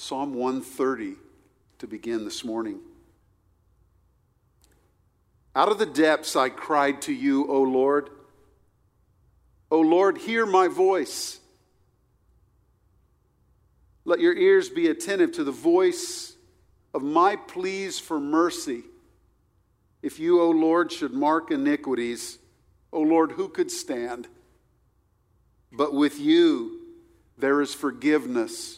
Psalm 130 to begin this morning. Out of the depths I cried to you, O Lord. O Lord, hear my voice. Let your ears be attentive to the voice of my pleas for mercy. If you, O Lord, should mark iniquities, O Lord, who could stand? But with you there is forgiveness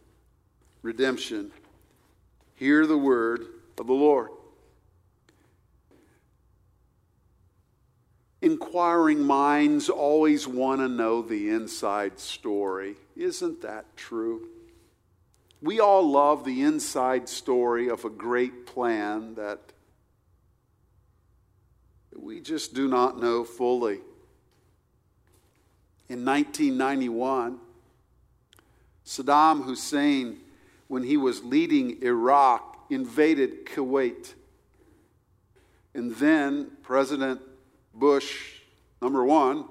redemption. Hear the word of the Lord. Inquiring minds always want to know the inside story. Isn't that true? We all love the inside story of a great plan that we just do not know fully. In 1991, Saddam Hussein, when he was leading Iraq, invaded Kuwait. And then President Bush, number one,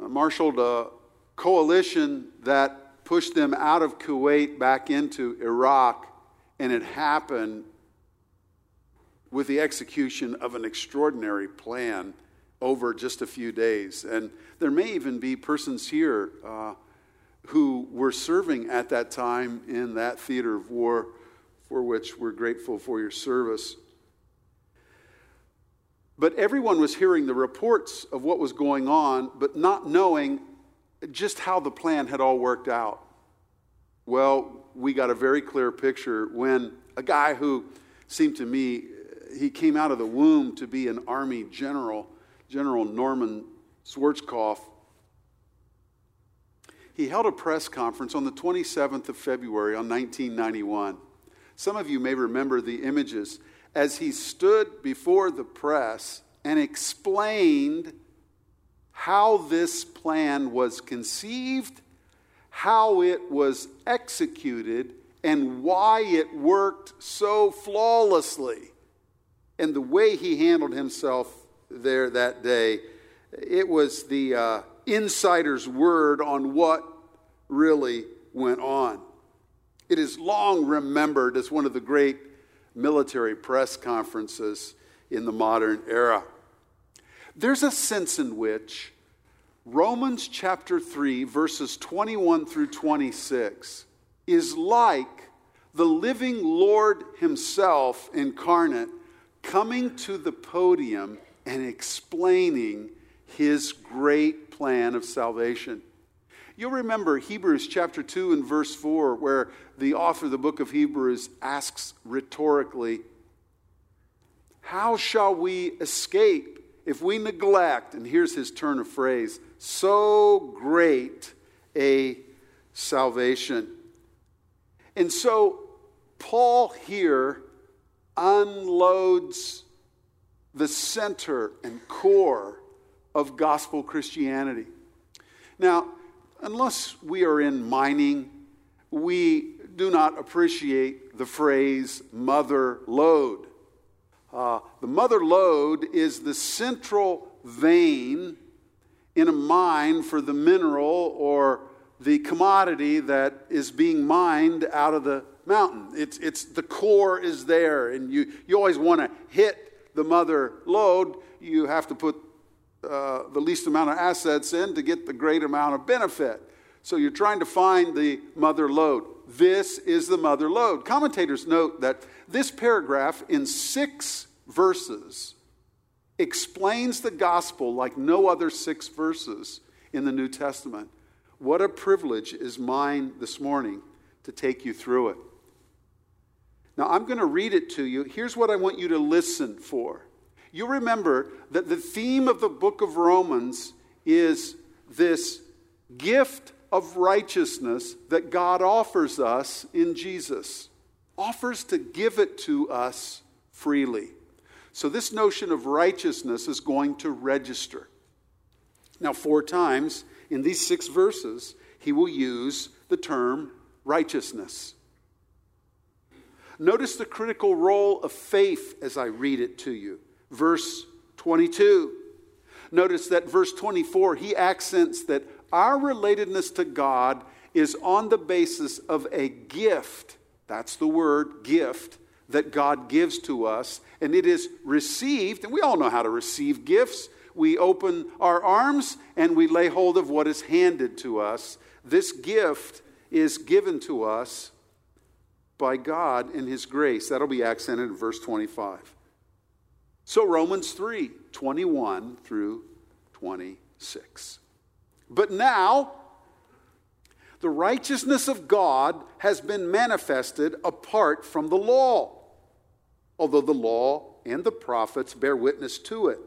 uh, marshaled a coalition that pushed them out of Kuwait back into Iraq, and it happened with the execution of an extraordinary plan over just a few days. And there may even be persons here uh, who were serving at that time in that theater of war, for which we're grateful for your service. But everyone was hearing the reports of what was going on, but not knowing just how the plan had all worked out. Well, we got a very clear picture when a guy who seemed to me, he came out of the womb to be an army general, General Norman Schwarzkopf. He held a press conference on the 27th of February on 1991. Some of you may remember the images as he stood before the press and explained how this plan was conceived, how it was executed, and why it worked so flawlessly. And the way he handled himself there that day, it was the uh, insider's word on what really went on. It is long remembered as one of the great military press conferences in the modern era. There's a sense in which Romans chapter 3, verses 21 through 26, is like the living Lord Himself incarnate coming to the podium and explaining His great plan of salvation. You'll remember Hebrews chapter 2 and verse 4, where the author of the book of Hebrews asks rhetorically, How shall we escape if we neglect, and here's his turn of phrase, so great a salvation? And so Paul here unloads the center and core of gospel Christianity. Now, unless we are in mining, we do not appreciate the phrase mother lode. Uh, the mother lode is the central vein in a mine for the mineral or the commodity that is being mined out of the mountain. It's, it's the core is there, and you, you always want to hit the mother lode. You have to put uh, the least amount of assets in to get the great amount of benefit. So you're trying to find the mother lode. This is the mother lode. Commentators note that this paragraph in six verses explains the gospel like no other six verses in the New Testament. What a privilege is mine this morning to take you through it. Now, I'm going to read it to you. Here's what I want you to listen for. You remember that the theme of the book of Romans is this gift of righteousness that God offers us in Jesus. offers to give it to us freely. So, this notion of righteousness is going to register. Now, four times in these six verses, he will use the term righteousness. Notice the critical role of faith as I read it to you. Verse 22. Notice that verse 24, he accents that our relatedness to God is on the basis of a gift. That's the word, gift, that God gives to us. And it is received, and we all know how to receive gifts. We open our arms and we lay hold of what is handed to us. This gift is given to us by God in His grace. That'll be accented in verse 25. So, Romans 3 21 through 26. But now, the righteousness of God has been manifested apart from the law, although the law and the prophets bear witness to it.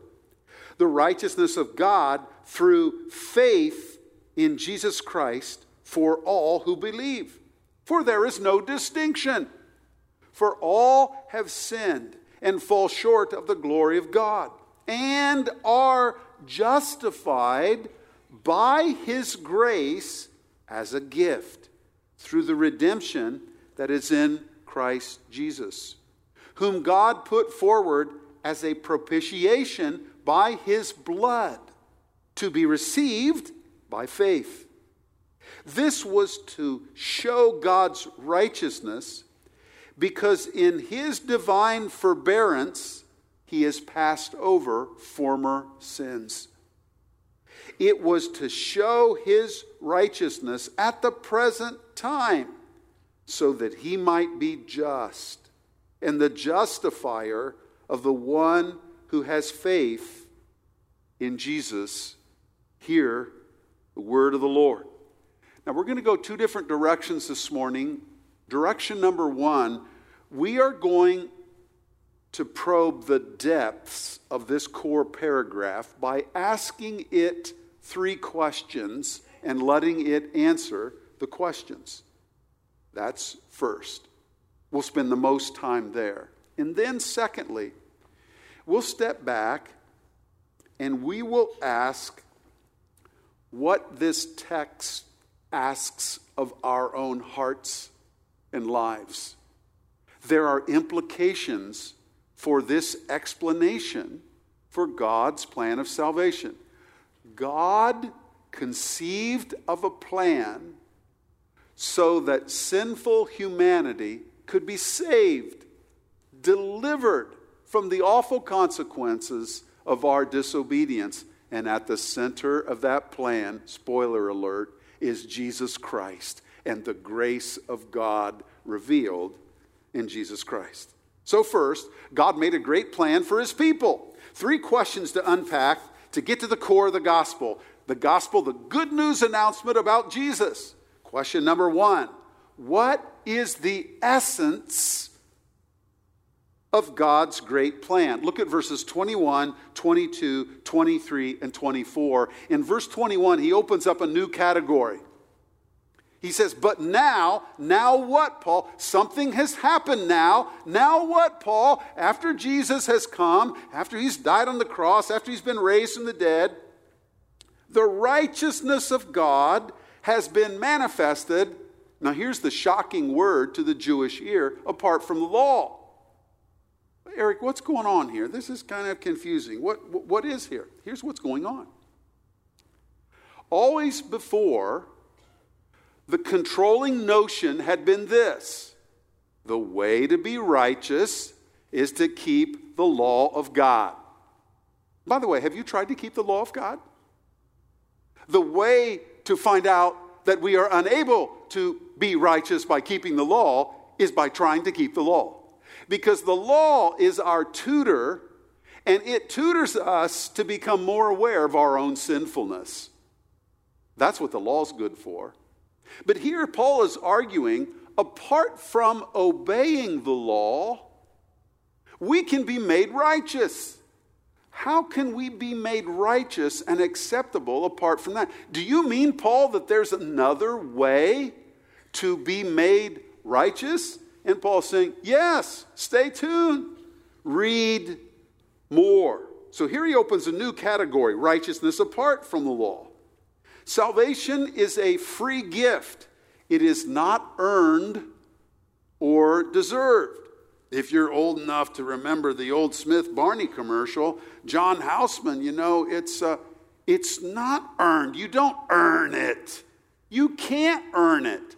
The righteousness of God through faith in Jesus Christ for all who believe. For there is no distinction. For all have sinned and fall short of the glory of God, and are justified by his grace as a gift through the redemption that is in Christ Jesus, whom God put forward as a propitiation by his blood to be received by faith. This was to show God's righteousness because in his divine forbearance, he has passed over former sins. It was to show his righteousness at the present time so that he might be just and the justifier of the one who has faith in Jesus. Hear the word of the Lord. Now, we're going to go two different directions this morning. Direction number one, we are going to probe the depths of this core paragraph by asking it three questions and letting it answer the questions. That's first. We'll spend the most time there. And then, secondly, we'll step back and we will ask what this text asks of our own hearts and lives. There are implications for this explanation for God's plan of salvation. God conceived of a plan so that sinful humanity could be saved, delivered from the awful consequences of our disobedience. And at the center of that plan, spoiler alert, is Jesus Christ and the grace of God revealed in Jesus Christ. So, first, God made a great plan for his people. Three questions to unpack to get to the core of the gospel. The gospel, the good news announcement about Jesus. Question number one What is the essence of God's great plan? Look at verses 21, 22, 23, and 24. In verse 21, he opens up a new category. He says, But now, now what, Paul? Something has happened now. Now what, Paul? After Jesus has come, after he's died on the cross, after he's been raised from the dead, the righteousness of God has been manifested. Now, here's the shocking word to the Jewish ear apart from the law. Eric, what's going on here? This is kind of confusing. What, what is here? Here's what's going on. Always before, the controlling notion had been this the way to be righteous is to keep the law of God. By the way, have you tried to keep the law of God? The way to find out that we are unable to be righteous by keeping the law is by trying to keep the law. Because the law is our tutor and it tutors us to become more aware of our own sinfulness. That's what the law's good for. But here Paul is arguing apart from obeying the law, we can be made righteous. How can we be made righteous and acceptable apart from that? Do you mean, Paul, that there's another way to be made righteous? And Paul's saying, Yes, stay tuned. Read more. So here he opens a new category righteousness apart from the law. Salvation is a free gift, it is not earned or deserved. If you're old enough to remember the old Smith Barney commercial, John Houseman, you know, it's, uh, it's not earned. You don't earn it. You can't earn it.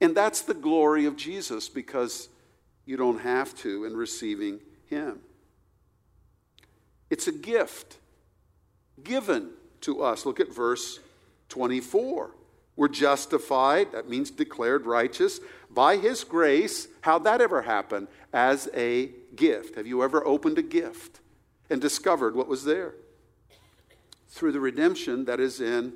And that's the glory of Jesus because you don't have to in receiving Him. It's a gift given to us. Look at verse 24. We're justified, that means declared righteous, by His grace. How'd that ever happen? As a gift. Have you ever opened a gift and discovered what was there? Through the redemption that is in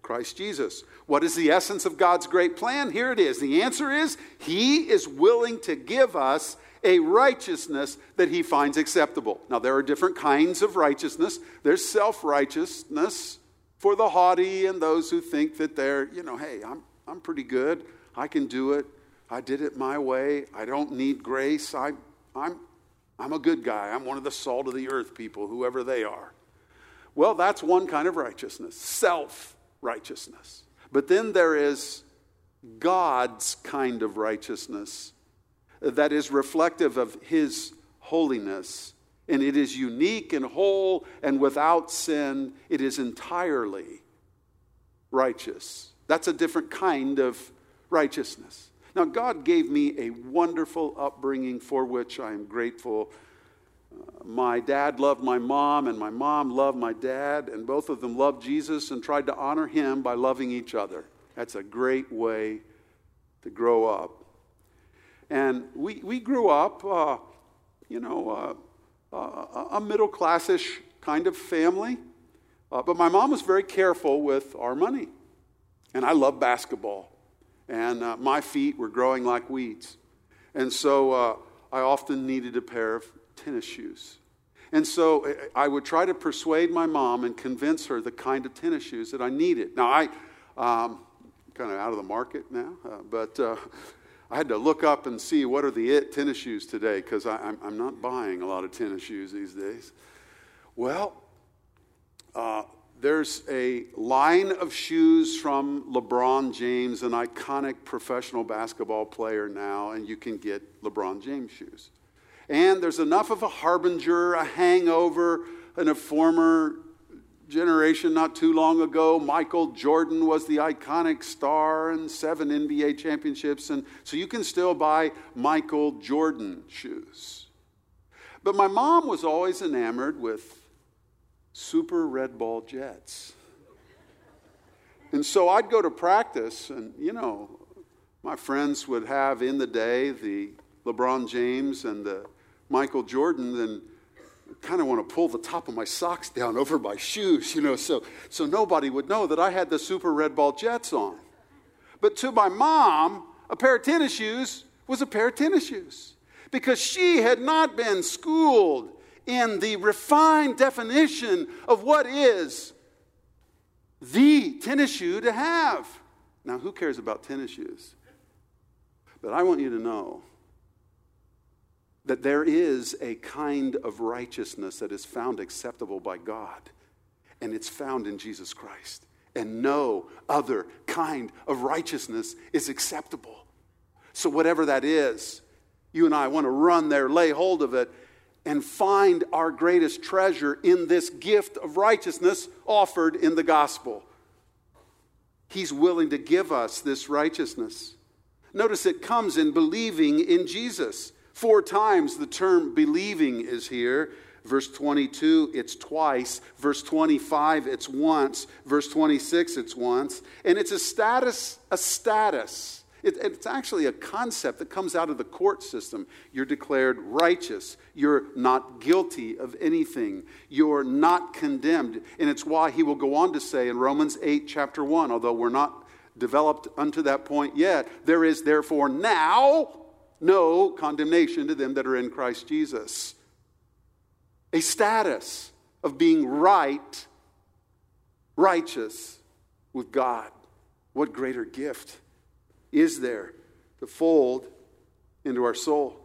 Christ Jesus. What is the essence of God's great plan? Here it is. The answer is He is willing to give us a righteousness that He finds acceptable. Now, there are different kinds of righteousness. There's self righteousness for the haughty and those who think that they're, you know, hey, I'm, I'm pretty good. I can do it. I did it my way. I don't need grace. I, I'm, I'm a good guy. I'm one of the salt of the earth people, whoever they are. Well, that's one kind of righteousness self righteousness. But then there is God's kind of righteousness that is reflective of His holiness. And it is unique and whole and without sin. It is entirely righteous. That's a different kind of righteousness. Now, God gave me a wonderful upbringing for which I am grateful uh, my dad loved my mom, and my mom loved my dad, and both of them loved Jesus and tried to honor him by loving each other. That's a great way to grow up. And we, we grew up, uh, you know, uh, uh, a middle classish kind of family. Uh, but my mom was very careful with our money. And I love basketball. And uh, my feet were growing like weeds. And so I often needed a pair of tennis shoes. And so I would try to persuade my mom and convince her the kind of tennis shoes that I needed. Now, I, um, kind of out of the market now, uh, but uh, I had to look up and see what are the it tennis shoes today because I'm, I'm not buying a lot of tennis shoes these days. Well, uh, there's a line of shoes from LeBron James, an iconic professional basketball player now, and you can get LeBron James shoes. And there's enough of a harbinger, a hangover and a former generation not too long ago. Michael Jordan was the iconic star and seven NBA championships. And so you can still buy Michael Jordan shoes. But my mom was always enamored with super red ball jets. And so I'd go to practice, and you know, my friends would have in the day the LeBron James and the Michael Jordan, then kind of want to pull the top of my socks down over my shoes, you know, so, so nobody would know that I had the super red ball jets on. But to my mom, a pair of tennis shoes was a pair of tennis shoes because she had not been schooled in the refined definition of what is the tennis shoe to have. Now, who cares about tennis shoes? But I want you to know that there is a kind of righteousness that is found acceptable by God, and it's found in Jesus Christ. And no other kind of righteousness is acceptable. So, whatever that is, you and I want to run there, lay hold of it, and find our greatest treasure in this gift of righteousness offered in the gospel. He's willing to give us this righteousness. Notice it comes in believing in Jesus. Four times the term believing is here. Verse 22, it's twice. Verse 25, it's once. Verse 26, it's once. And it's a status, a status. It, it's actually a concept that comes out of the court system. You're declared righteous. You're not guilty of anything. You're not condemned. And it's why he will go on to say in Romans 8, chapter 1, although we're not developed unto that point yet, there is therefore now no condemnation to them that are in Christ Jesus. A status of being right, righteous with God. What greater gift is there to fold into our soul.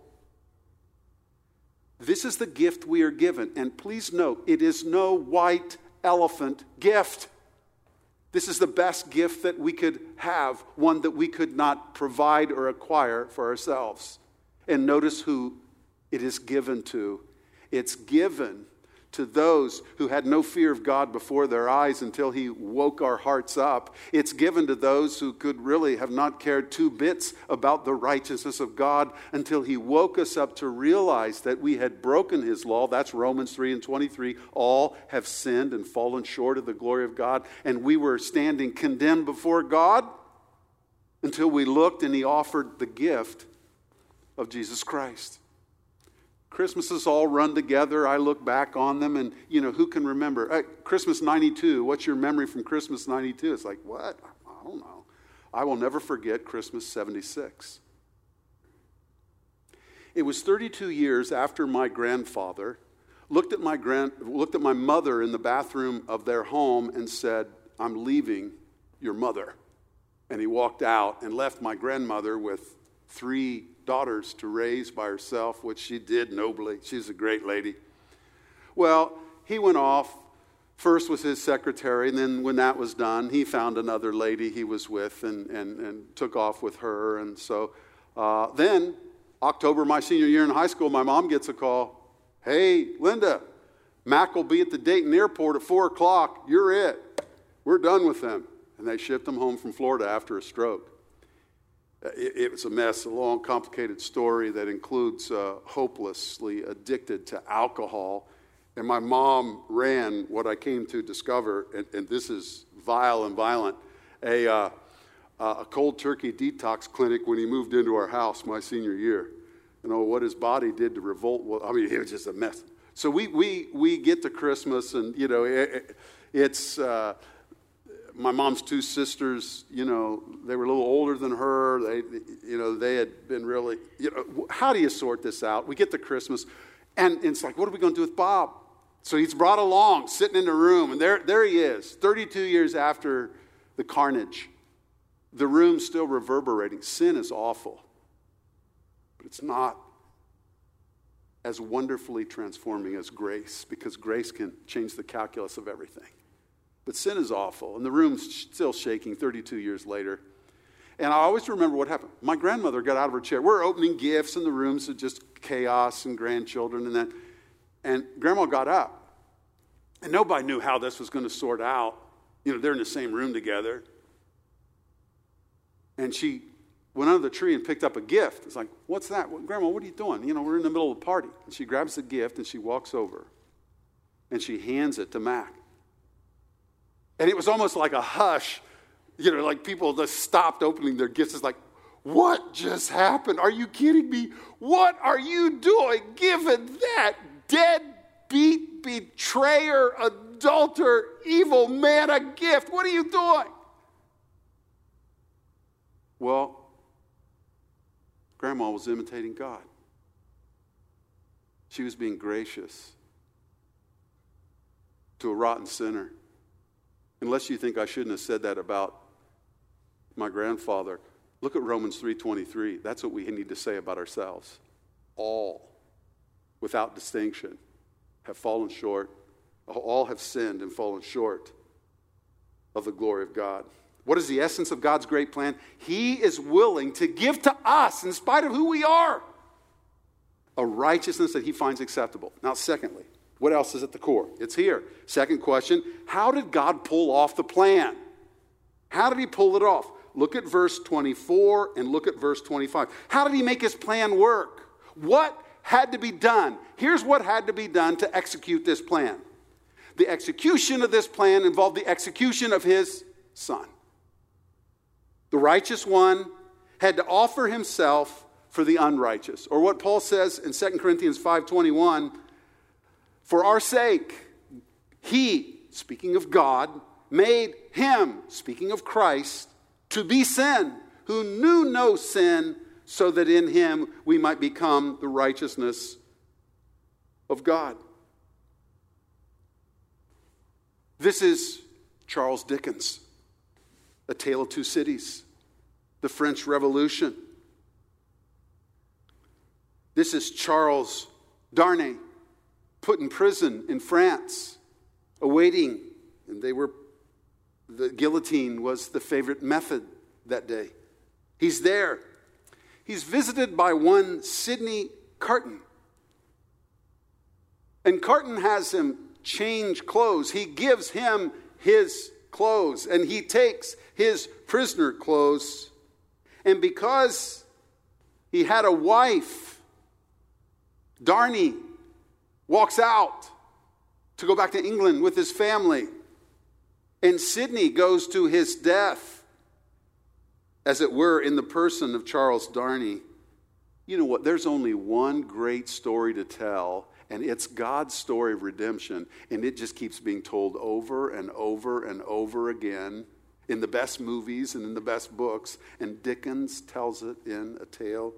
This is the gift we are given. And please note, it is no white elephant gift. This is the best gift that we could have, one that we could not provide or acquire for ourselves. And notice who it is given to. It's given to those who had no fear of God before their eyes until He woke our hearts up. It's given to those who could really have not cared two bits about the righteousness of God until He woke us up to realize that we had broken His law. That's Romans 3 and 23. All have sinned and fallen short of the glory of God, and we were standing condemned before God until we looked and He offered the gift of Jesus Christ. Christmases all run together. I look back on them, and you know, who can remember? Uh, Christmas 92, what's your memory from Christmas 92? It's like, what? I don't know. I will never forget Christmas 76. It was 32 years after my grandfather looked at my, grand, looked at my mother in the bathroom of their home and said, I'm leaving your mother. And he walked out and left my grandmother with three daughters to raise by herself, which she did nobly. She's a great lady. Well, he went off first with his secretary, and then when that was done, he found another lady he was with and, and, and took off with her. And so uh, then, October, my senior year in high school, my mom gets a call Hey, Linda, Mac will be at the Dayton airport at 4 o'clock. You're it. We're done with them. And they shipped him home from Florida after a stroke. It, it, was a mess, a long, complicated story that includes uh, hopelessly addicted to alcohol. And my mom ran what I came to discover, and, and this is vile and violent, a, uh, a cold turkey detox clinic when he moved into our house my senior year. You know, what his body did to revolt, well, I mean, it was just a mess. So we, we, we get to Christmas, and, you know, it, it's. Uh, my mom's two sisters, you know, they were a little older than her. They, you know, they had been really, you know, how do you sort this out? We get to Christmas, and, it's like, what are we going to do with Bob? So he's brought along, sitting in the room, and there, there he is, 32 years after the carnage. The room's still reverberating. Sin is awful, but it's not as wonderfully transforming as grace because grace can change the calculus of everything. But sin is awful, and the room's still shaking 32 years later. And I always remember what happened. My grandmother got out of her chair. We're opening gifts, and the room's just chaos and grandchildren and that. And grandma got up. And nobody knew how this was going to sort out. You know, they're in the same room together. And she went under the tree and picked up a gift. It's like, what's that? Well, grandma, what are you doing? You know, we're in the middle of a party. And she grabs the gift and she walks over and she hands it to Mac. And it was almost like a hush. You know, like people just stopped opening their gifts. It's like, what just happened? Are you kidding me? What are you doing giving that deadbeat, betrayer, adulterer, evil man a gift? What are you doing? Well, Grandma was imitating God. She was being gracious to a rotten sinner. Unless you think I shouldn't have said that about my grandfather, look at Romans 3:23. That's what we need to say about ourselves. All without distinction have fallen short. All have sinned and fallen short of the glory of God. What is the essence of God's great plan? He is willing to give to us, in spite of who we are, a righteousness that He finds acceptable. Now, secondly, what else is at the core? It's here. Second question How did God pull off the plan? How did he pull it off? Look at verse 24 and look at verse 25. How did he make his plan work? What had to be done? Here's what had to be done to execute this plan. The execution of this plan involved the execution of his son. The righteous one had to offer himself for the unrighteous. Or what Paul says in 2 Corinthians 5:21, for our sake, he, speaking of God, made him, speaking of Christ, to be sin, who knew no sin, so that in him we might become the righteousness of God. This is Charles Dickens, A Tale of Two Cities, the French Revolution. This is Charles Darnay, put in prison in France, awaiting, and they were, the guillotine was the favorite method that day. He's there. He's visited by one Sidney Carton. And Carton has him change clothes. He gives him his clothes and he takes his prisoner clothes. And because he had a wife, Darnay walks out to go back to England with his family. And Sidney goes to his death, as it were, in the person of Charles Darnay. You know what? There's only one great story to tell, and it's God's story of redemption, and it just keeps being told over and over and over again in the best movies and in the best books. And Dickens tells it in A Tale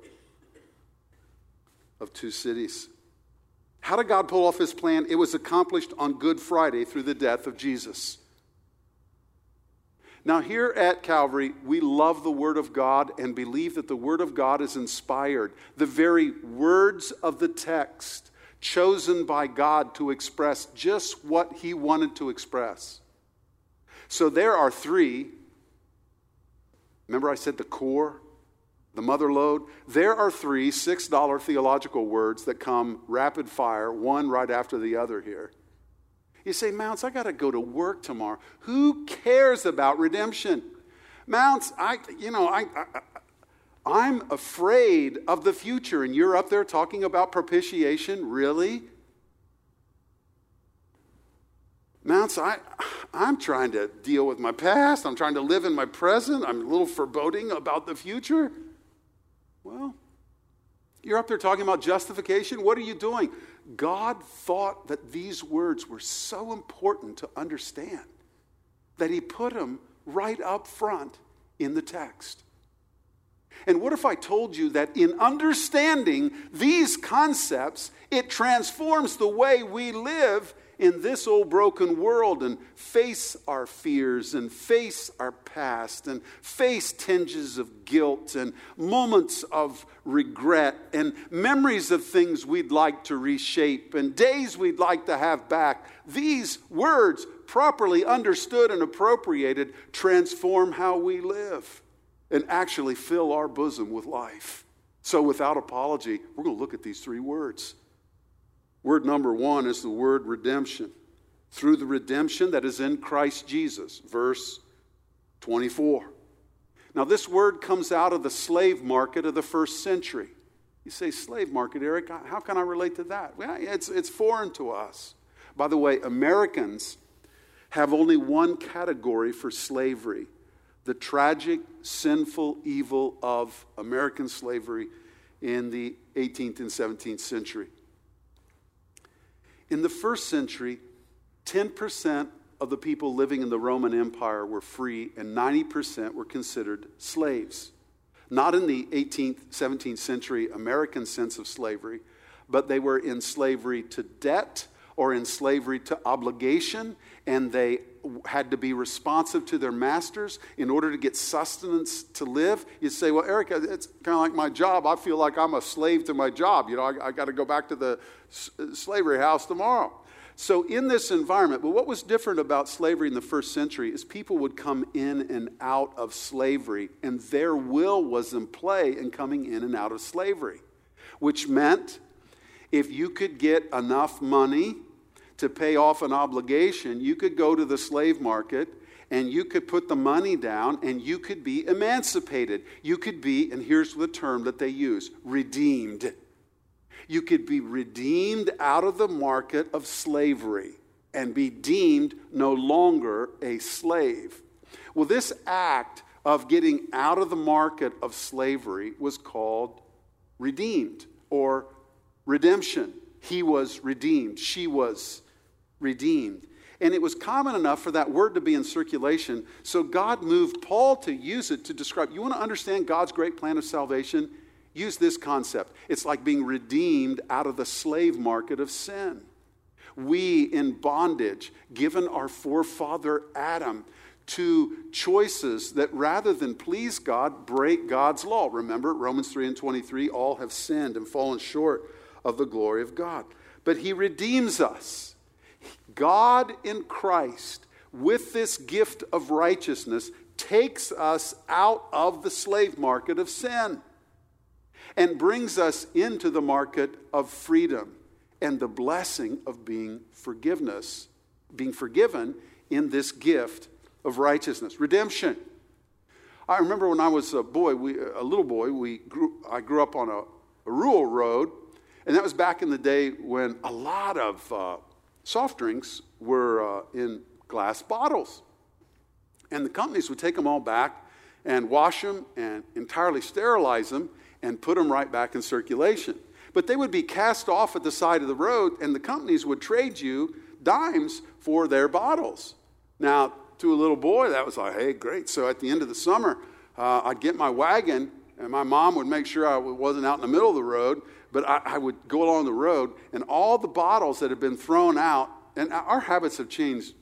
of Two Cities. How did God pull off his plan? It was accomplished on Good Friday through the death of Jesus. Now, here at Calvary, we love the Word of God and believe that the Word of God is inspired. The very words of the text chosen by God to express just what He wanted to express. So there are three. Remember, I said the core, the mother lode? There are three $6 theological words that come rapid fire, one right after the other here. You say, Mounts, I got to go to work tomorrow. Who cares about redemption? Mounts, I, you know, I, I, I'm afraid of the future, and you're up there talking about propitiation? Really? Mounts, I, I'm trying to deal with my past. I'm trying to live in my present. I'm a little foreboding about the future. Well, you're up there talking about justification. What are you doing? God thought that these words were so important to understand that He put them right up front in the text. And what if I told you that in understanding these concepts, it transforms the way we live in this old broken world and face our fears and face our past and face tinges of guilt and moments of regret and memories of things we'd like to reshape and days we'd like to have back. These words, properly understood and appropriated, transform how we live and actually fill our bosom with life. So, without apology, we're going to look at these three words. Word number one is the word redemption. Through the redemption that is in Christ Jesus, verse 24. Now, this word comes out of the slave market of the first century. You say, slave market, Eric, how can I relate to that? Well, it's, it's foreign to us. By the way, Americans have only one category for slavery the tragic, sinful evil of American slavery in the 18th and 17th century. In the first century, 10% of the people living in the Roman Empire were free, and 90% were considered slaves. Not in the 18th, 17th century American sense of slavery, but they were in slavery to debt or in slavery to obligation, and they had to be responsive to their masters in order to get sustenance to live. You say, Well, Eric, uh, it's kind of like my job. I feel like I'm a slave to my job. You know, I, I got to go back to the s- uh, slavery house tomorrow. So, in this environment, but what was different about slavery in the first century is people would come in and out of slavery, and their will was in play in coming in and out of slavery, which meant if you could get enough money to pay off an obligation, you could go to the slave market and you could put the money down and you could be emancipated. You could be, and here's the term that they use redeemed. You could be redeemed out of the market of slavery and be deemed no longer a slave. Well, this act of getting out of the market of slavery was called redeemed or redemption. He was redeemed. She was redeemed. And it was common enough for that word to be in circulation. So God moved Paul to use it to describe. You want to understand God's great plan of salvation? Use this concept. It's like being redeemed out of the slave market of sin. We in bondage, given our forefather Adam, to choices that rather than please God, break God's law. Remember, Romans 3 and 23 all have sinned and fallen short of the glory of God. But He redeems us. God in Christ, with this gift of righteousness, takes us out of the slave market of sin and brings us into the market of freedom and the blessing of being forgiveness, being forgiven in this gift of righteousness, redemption. I remember when I was a boy, we, a little boy, we grew, I grew up on a, a rural road, and that was back in the day when a lot of uh, soft drinks were uh, in glass bottles. And the companies would take them all back and wash them and entirely sterilize them and put them right back in circulation. But they would be cast off at the side of the road, and the companies would trade you dimes for their bottles. Now, to a little boy, that was like, hey, great. So at the end of the summer, uh, I'd get my wagon, and my mom would make sure I wasn't out in the middle of the road, but I, I would go along the road, and all the bottles that had been thrown out, and our habits have changed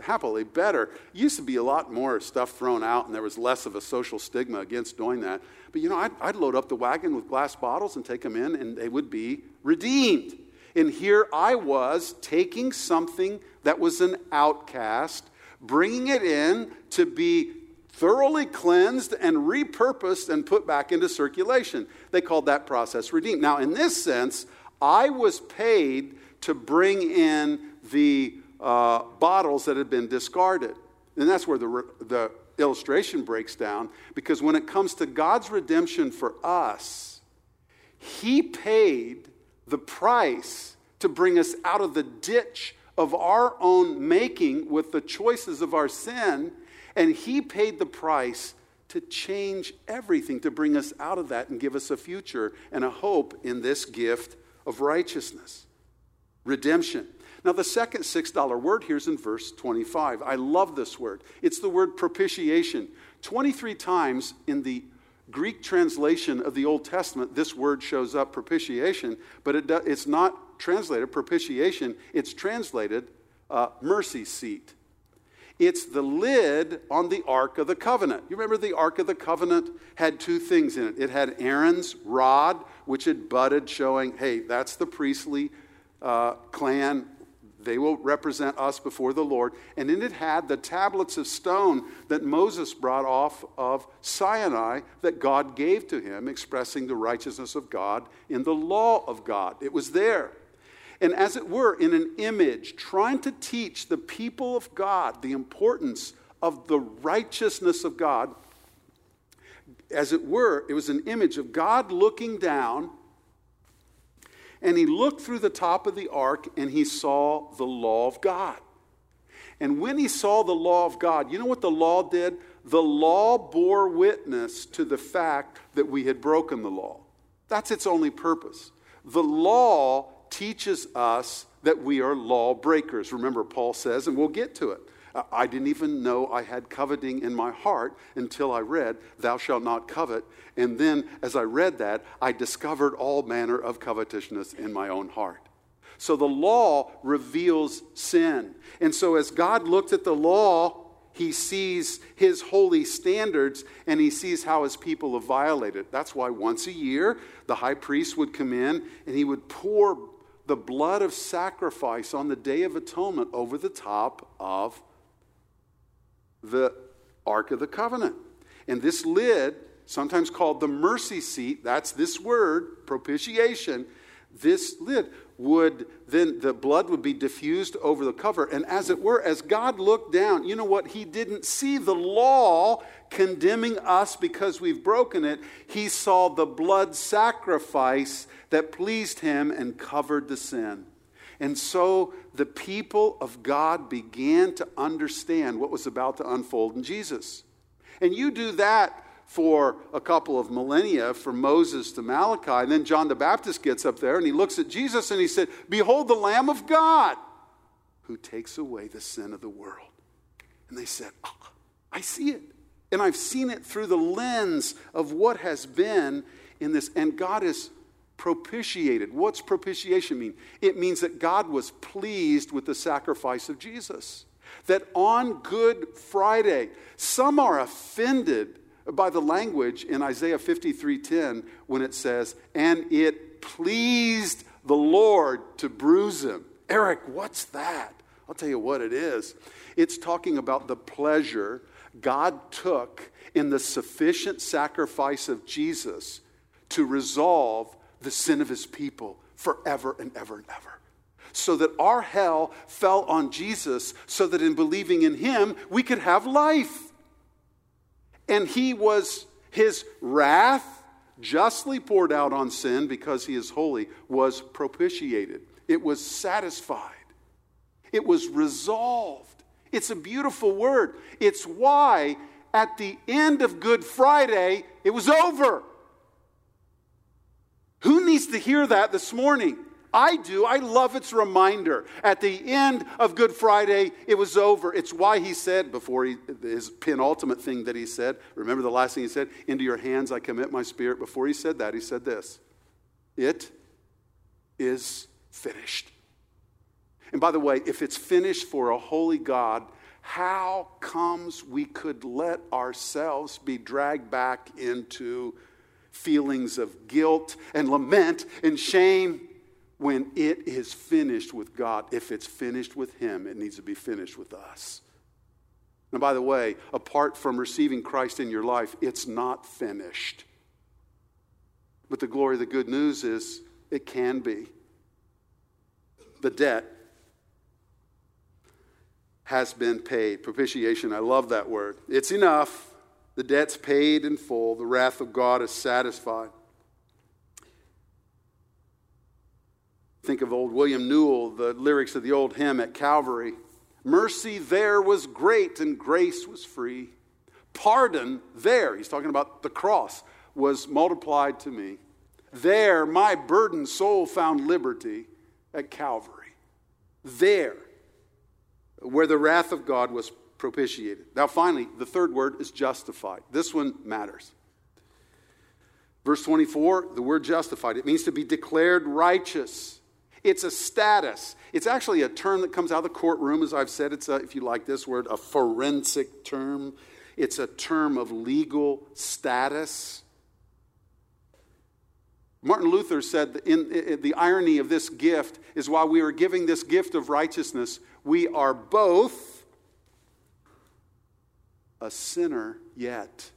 happily better. It used to be a lot more stuff thrown out, and there was less of a social stigma against doing that. But you know, I'd, I'd, load up the wagon with glass bottles and take them in, and they would be redeemed. And here I was taking something that was an outcast bringing it in to be thoroughly cleansed and repurposed and put back into circulation. They called that process redeemed. Now, in this sense, I was paid to bring in the uh, bottles that had been discarded. And that's where the, the illustration breaks down because when it comes to God's redemption for us, He paid the price to bring us out of the ditch of our own making with the choices of our sin, and He paid the price to change everything, to bring us out of that and give us a future and a hope in this gift of righteousness. Redemption. Now, the second $6 word here is in verse 25. I love this word. It's the word propitiation. 23 times in the Greek translation of the Old Testament, this word shows up, propitiation, but it, it's not translated propitiation, it's translated uh, mercy seat. It's the lid on the Ark of the Covenant. You remember the Ark of the Covenant had two things in it. It had Aaron's rod, which had budded, showing, hey, that's the priestly uh, clan they will represent us before the Lord. And in it had the tablets of stone that Moses brought off of Sinai that God gave to him, expressing the righteousness of God in the law of God. It was there. And as it were, in an image, trying to teach the people of God the importance of the righteousness of God, as it were, it was an image of God looking down and he looked through the top of the ark and he saw the law of God. And when he saw the law of God, you know what the law did? The law bore witness to the fact that we had broken the law. That's its only purpose. The law teaches us that we are law breakers. Remember, Paul says, and we'll get to it. I didn't even know I had coveting in my heart until I read, Thou shalt not covet. And then, as I read that, I discovered all manner of covetousness in my own heart. So the law reveals sin. And so, as God looked at the law, he sees his holy standards and he sees how his people have violated. That's why once a year the high priest would come in and he would pour the blood of sacrifice on the Day of Atonement over the top of the Ark of the Covenant. And this lid, sometimes called the mercy seat, that's this word, propitiation, this lid would then the blood would be diffused over the cover. And as it were as god looked down you know what? He didn't see the law condemning us because we've broken it. He saw the blood sacrifice that pleased him and covered the sin. And so the people of God began to understand what was about to unfold in Jesus. And you do that for a couple of millennia, from Moses to Malachi. And then John the Baptist gets up there and he looks at Jesus and he said, Behold the Lamb of God who takes away the sin of the world. And they said, oh, I see it. And I've seen it through the lens of what has been in this. And God is propitiated. What's propitiation mean? It means that God was pleased with the sacrifice of Jesus. that on Good Friday, some are offended by the language in Isaiah 53:10 when it says, "And it pleased the Lord to bruise him." Eric, what's that? I'll tell you what it is. It's talking about the pleasure God took in the sufficient sacrifice of Jesus to resolve the sin of his people forever and ever and ever. So that our hell fell on Jesus, so that in believing in him, we could have life. And he was, his wrath, justly poured out on sin because he is holy, was propitiated. It was satisfied. It was resolved. It's a beautiful word. It's why at the end of Good Friday, it was over. Who needs to hear that this morning? I do. I love its reminder. At the end of Good Friday, it was over. It's why he said, before he, his penultimate thing that he said, remember the last thing he said? Into your hands I commit my spirit. Before he said that, he said this It is finished. And by the way, if it's finished for a holy God, how comes we could let ourselves be dragged back into feelings of guilt and lament and shame when it is finished with God? If it's finished with Him, it needs to be finished with us. And by the way, apart from receiving Christ in your life, it's not finished. But the glory of the good news is it can be. The debt has been paid. Propitiation, I love that word. It's enough. The debt's paid in full. The wrath of God is satisfied. Think of old William Newell, the lyrics of the old hymn at Calvary. Mercy there was great and grace was free. Pardon there, he's talking about the cross, was multiplied to me. There my burdened soul found liberty at Calvary. There where the wrath of God was propitiated. Now, finally, the third word is justified. This one matters. Verse 24, the word justified, it means to be declared righteous. It's a status. It's actually a term that comes out of the courtroom, as I've said. It's, a, if you like this word, a forensic term. It's a term of legal status. Martin Luther said in, in, the irony of this gift is while we are giving this gift of righteousness, we are both a sinner yet,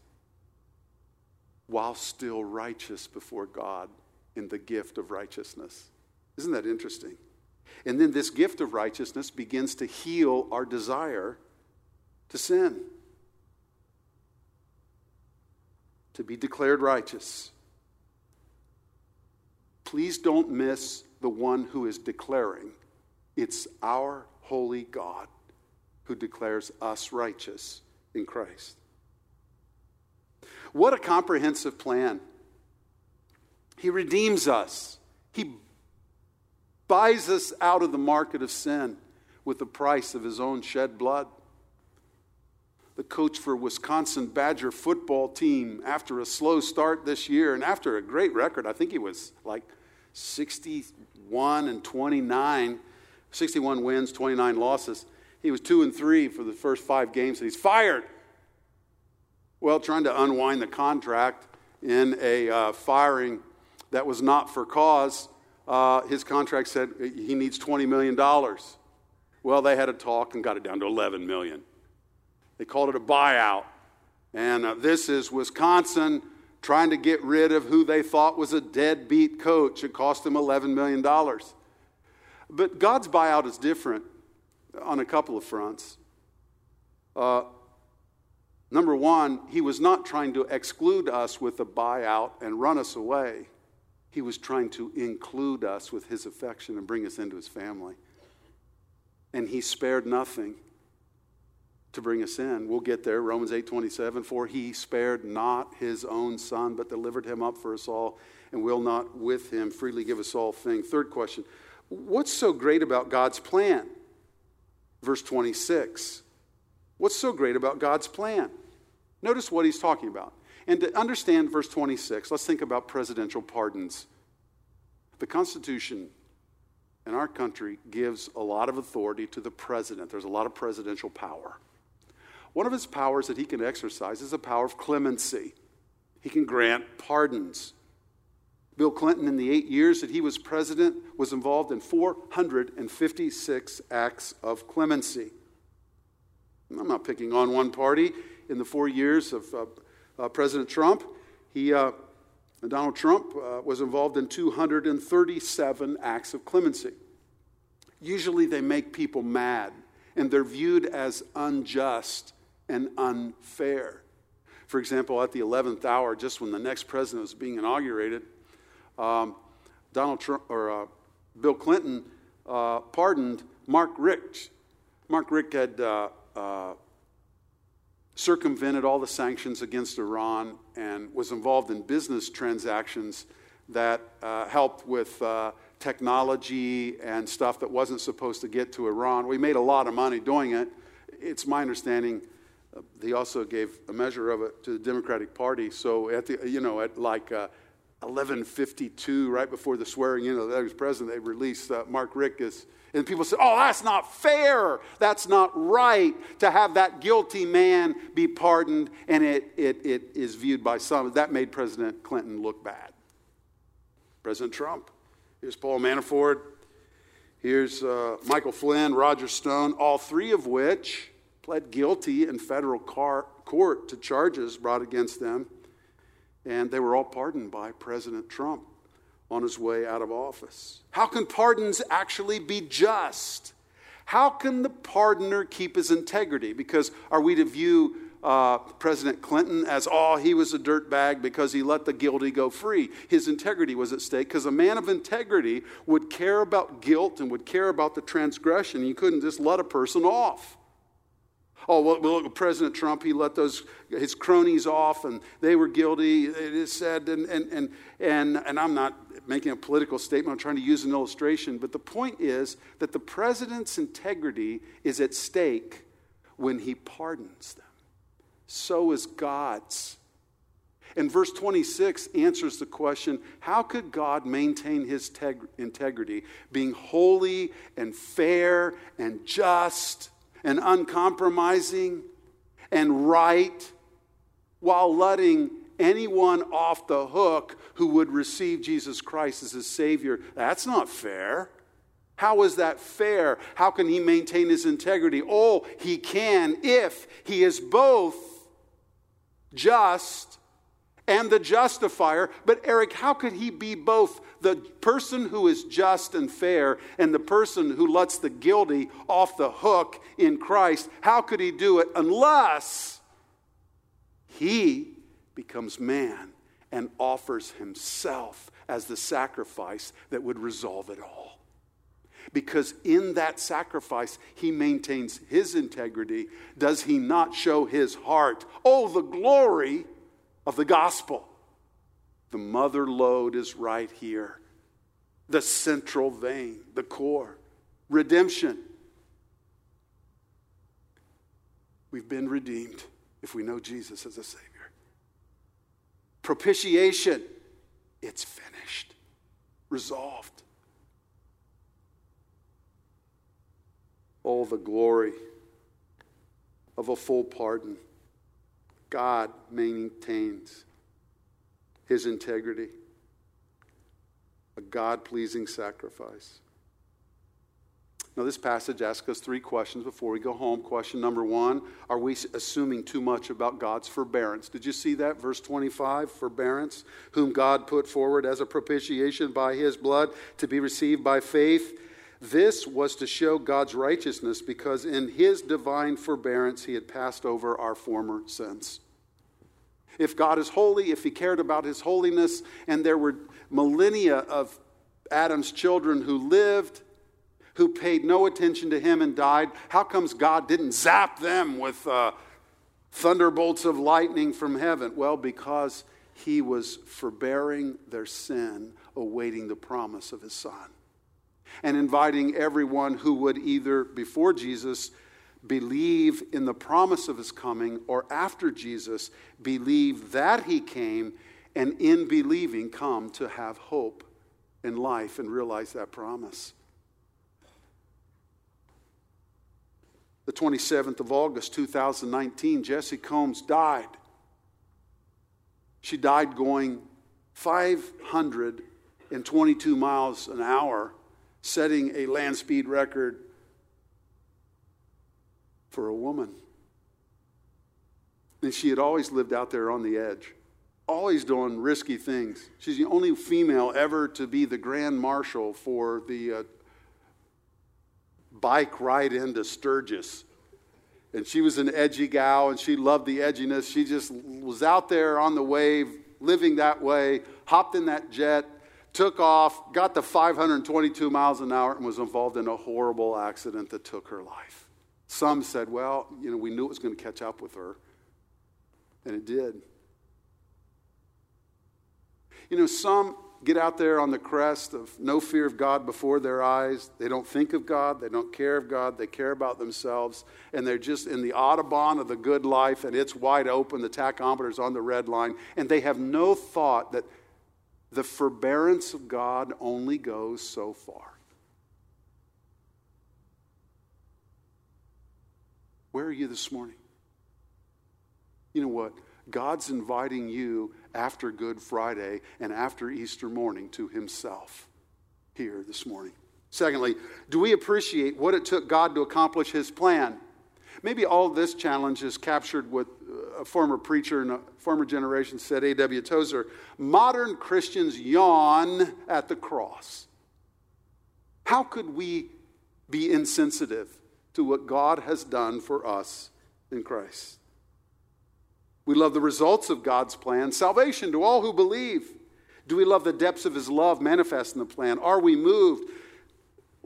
while still righteous before God in the gift of righteousness. Isn't that interesting? And then this gift of righteousness begins to heal our desire to sin, to be declared righteous. Please don't miss the one who is declaring. It's our holy God who declares us righteous in Christ. What a comprehensive plan. He redeems us, He buys us out of the market of sin with the price of His own shed blood. The coach for Wisconsin Badger football team, after a slow start this year and after a great record, I think he was like 61 and 29 61 wins, 29 losses. He was 2 and 3 for the first five games, and he's fired. Well, trying to unwind the contract in a uh, firing that was not for cause, uh, his contract said he needs $20 million. Well, they had a talk and got it down to 11 million. They called it a buyout. And uh, this is Wisconsin trying to get rid of who they thought was a deadbeat coach. It cost them $11 million. But God's buyout is different on a couple of fronts. Uh, number one, He was not trying to exclude us with a buyout and run us away. He was trying to include us with His affection and bring us into His family. And He spared nothing to bring us in. We'll get there. Romans 8:27 for he spared not his own son but delivered him up for us all and will not with him freely give us all things. Third question, What's so great about God's plan? Verse 26. What's so great about God's plan? Notice what he's talking about. And to understand verse 26, let's think about presidential pardons. The Constitution in our country gives a lot of authority to the president. There's a lot of presidential power. One of his powers that he can exercise is a power of clemency. He can grant pardons. Bill Clinton, in the eight years that he was president, was involved in 456 acts of clemency. I'm not picking on one party. In the four years of uh, uh, President Trump, he, uh, Donald Trump uh, was involved in 237 acts of clemency. Usually they make people mad, and they're viewed as unjust and unfair. For example, at the 11th hour, just when the next president was being inaugurated, um, Donald Trump or uh, Bill Clinton uh, pardoned Marc Rich. Marc Rich had uh, circumvented all the sanctions against Iran and was involved in business transactions that uh, helped with uh, technology and stuff that wasn't supposed to get to Iran. We made a lot of money doing it. It's my understanding uh, he also gave a measure of it to the Democratic Party. So at the you know at like 11:52, uh, right before the swearing in of the president, they released uh, Marc Rich as and people say, oh, that's not fair. That's not right to have that guilty man be pardoned. And it, it, it is viewed by some. That made President Clinton look bad. President Trump. Here's Paul Manafort. Here's uh, Michael Flynn, Roger Stone, all three of which pled guilty in federal car- court to charges brought against them. And they were all pardoned by President Trump on his way out of office? How can pardons actually be just? How can the pardoner keep his integrity? Because are we to view uh, President Clinton as, oh, he was a dirtbag because he let the guilty go free? His integrity was at stake because a man of integrity would care about guilt and would care about the transgression. You couldn't just let a person off. Oh, well, well, President Trump, he let those, his cronies off and they were guilty, it is said. And, and, and, and, and I'm not making a political statement, I'm trying to use an illustration. But the point is that the president's integrity is at stake when he pardons them. So is God's. And verse 26 answers the question how could God maintain his teg- integrity, being holy and fair and just and uncompromising and right, while letting anyone off the hook who would receive Jesus Christ as his Savior. That's not fair. How is that fair? How can he maintain his integrity? Oh, he can if he is both just and the justifier. But, Eric, how could he be both the person who is just and fair and the person who lets the guilty off the hook in Christ? How could he do it unless he becomes man and offers himself as the sacrifice that would resolve it all. Because in that sacrifice, he maintains his integrity. Does he not show his heart? Oh, the glory of the gospel. The mother lode is right here, the central vein, the core. Redemption. We've been redeemed if we know Jesus as a Savior propitiation. It's finished, resolved. All the glory of a full pardon. God maintains his integrity, a God pleasing sacrifice. Now, this passage asks us three questions before we go home. Question number one Are we assuming too much about God's forbearance? Did you see that? Verse 25 Forbearance, whom God put forward as a propitiation by his blood to be received by faith. This was to show God's righteousness because in his divine forbearance he had passed over our former sins. If God is holy, if he cared about his holiness, and there were millennia of Adam's children who lived who paid no attention to him and died, how comes God didn't zap them with uh, thunderbolts of lightning from heaven? Well, because he was forbearing their sin, awaiting the promise of his son, and inviting everyone who would either before Jesus believe in the promise of his coming, or after Jesus, believe that he came, and in believing, come to have hope in life and realize that promise. The 27th of August, 2019, Jessi Combs died. She died going 522 miles an hour, setting a land speed record for a woman. And she had always lived out there on the edge, always doing risky things. She's the only female ever to be the grand marshal for the uh, bike ride into Sturgis. And she was an edgy gal and she loved the edginess. She just was out there on the wave, living that way, hopped in that jet, took off, got to 522 miles an hour, and was involved in a horrible accident that took her life. Some said, well, you know, we knew it was going to catch up with her. And it did. You know, some get out there on the crest of no fear of God before their eyes. They don't think of God. They don't care of God. They care about themselves. And they're just in the Autobahn of the good life, and it's wide open. The tachometer's on the red line. And they have no thought that the forbearance of God only goes so far. Where are you this morning? You know what? God's inviting you after Good Friday and after Easter morning to Himself here this morning. Secondly, do we appreciate what it took God to accomplish His plan? Maybe all this challenge is captured what uh, a former preacher in a former generation said, A.W. Tozer modern Christians yawn at the cross. How could we be insensitive to what God has done for us in Christ? We love the results of God's plan salvation to all who believe. Do we love the depths of His love manifest in the plan? Are we moved?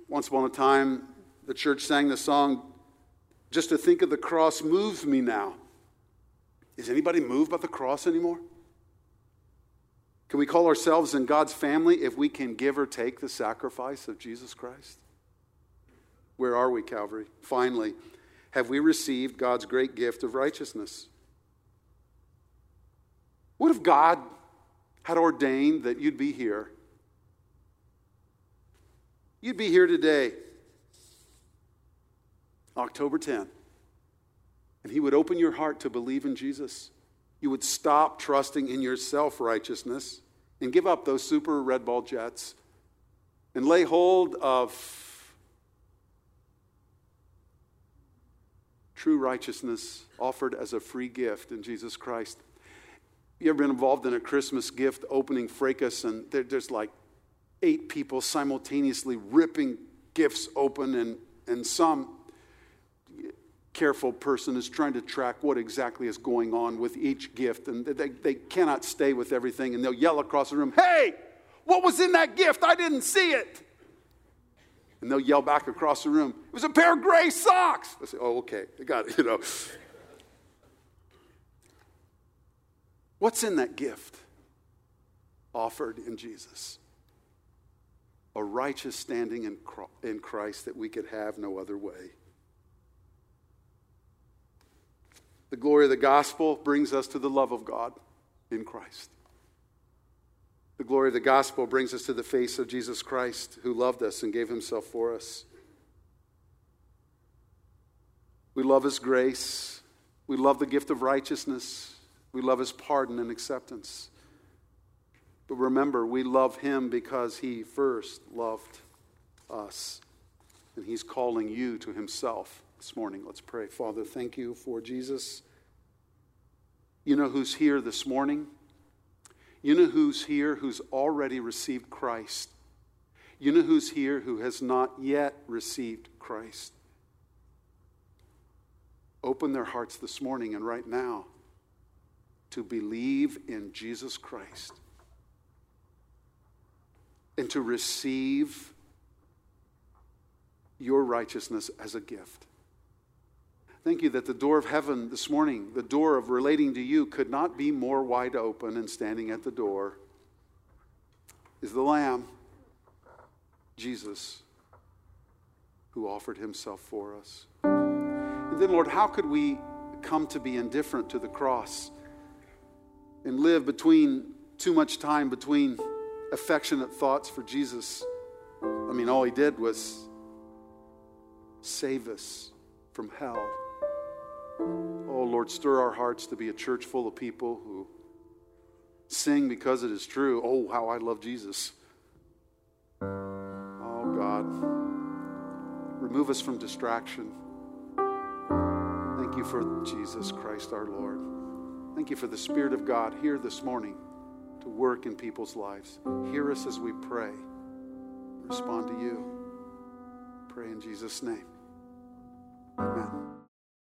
Once upon a time, the church sang the song, Just to think of the cross moves me now. Is anybody moved by the cross anymore? Can we call ourselves in God's family if we can give or take the sacrifice of Jesus Christ? Where are we, Calvary? Finally, have we received God's great gift of righteousness? What if God had ordained that you'd be here? You'd be here today, October 10, and He would open your heart to believe in Jesus. You would stop trusting in your self righteousness and give up those super red ball jets and lay hold of true righteousness offered as a free gift in Jesus Christ. You ever been involved in a Christmas gift opening fracas and there's like eight people simultaneously ripping gifts open and, and some careful person is trying to track what exactly is going on with each gift and they, they cannot stay with everything and they'll yell across the room, hey, what was in that gift? I didn't see it. And they'll yell back across the room, it was a pair of gray socks. I say, oh, okay, I got it, you know. What's in that gift offered in Jesus? A righteous standing in Christ that we could have no other way. The glory of the gospel brings us to the love of God in Christ. The glory of the gospel brings us to the face of Jesus Christ, who loved us and gave himself for us. We love his grace. We love the gift of righteousness. We love his pardon and acceptance. But remember, we love him because he first loved us. And he's calling you to himself this morning. Let's pray. Father, thank you for Jesus. You know who's here this morning? You know who's here who's already received Christ? You know who's here who has not yet received Christ? Open their hearts this morning and right now to believe in Jesus Christ and to receive your righteousness as a gift. Thank you that the door of heaven this morning, the door of relating to you, could not be more wide open, and standing at the door is the Lamb, Jesus, who offered himself for us. And then, Lord, how could we come to be indifferent to the cross? and live between too much time between affectionate thoughts for Jesus. I mean, all he did was save us from hell. Oh, Lord, stir our hearts to be a church full of people who sing because it is true. Oh, how I love Jesus. Oh, God. Remove us from distraction. Thank you for Jesus Christ our Lord. Thank you for the Spirit of God here this morning to work in people's lives. Hear us as we pray. Respond to you. Pray in Jesus' name. Amen.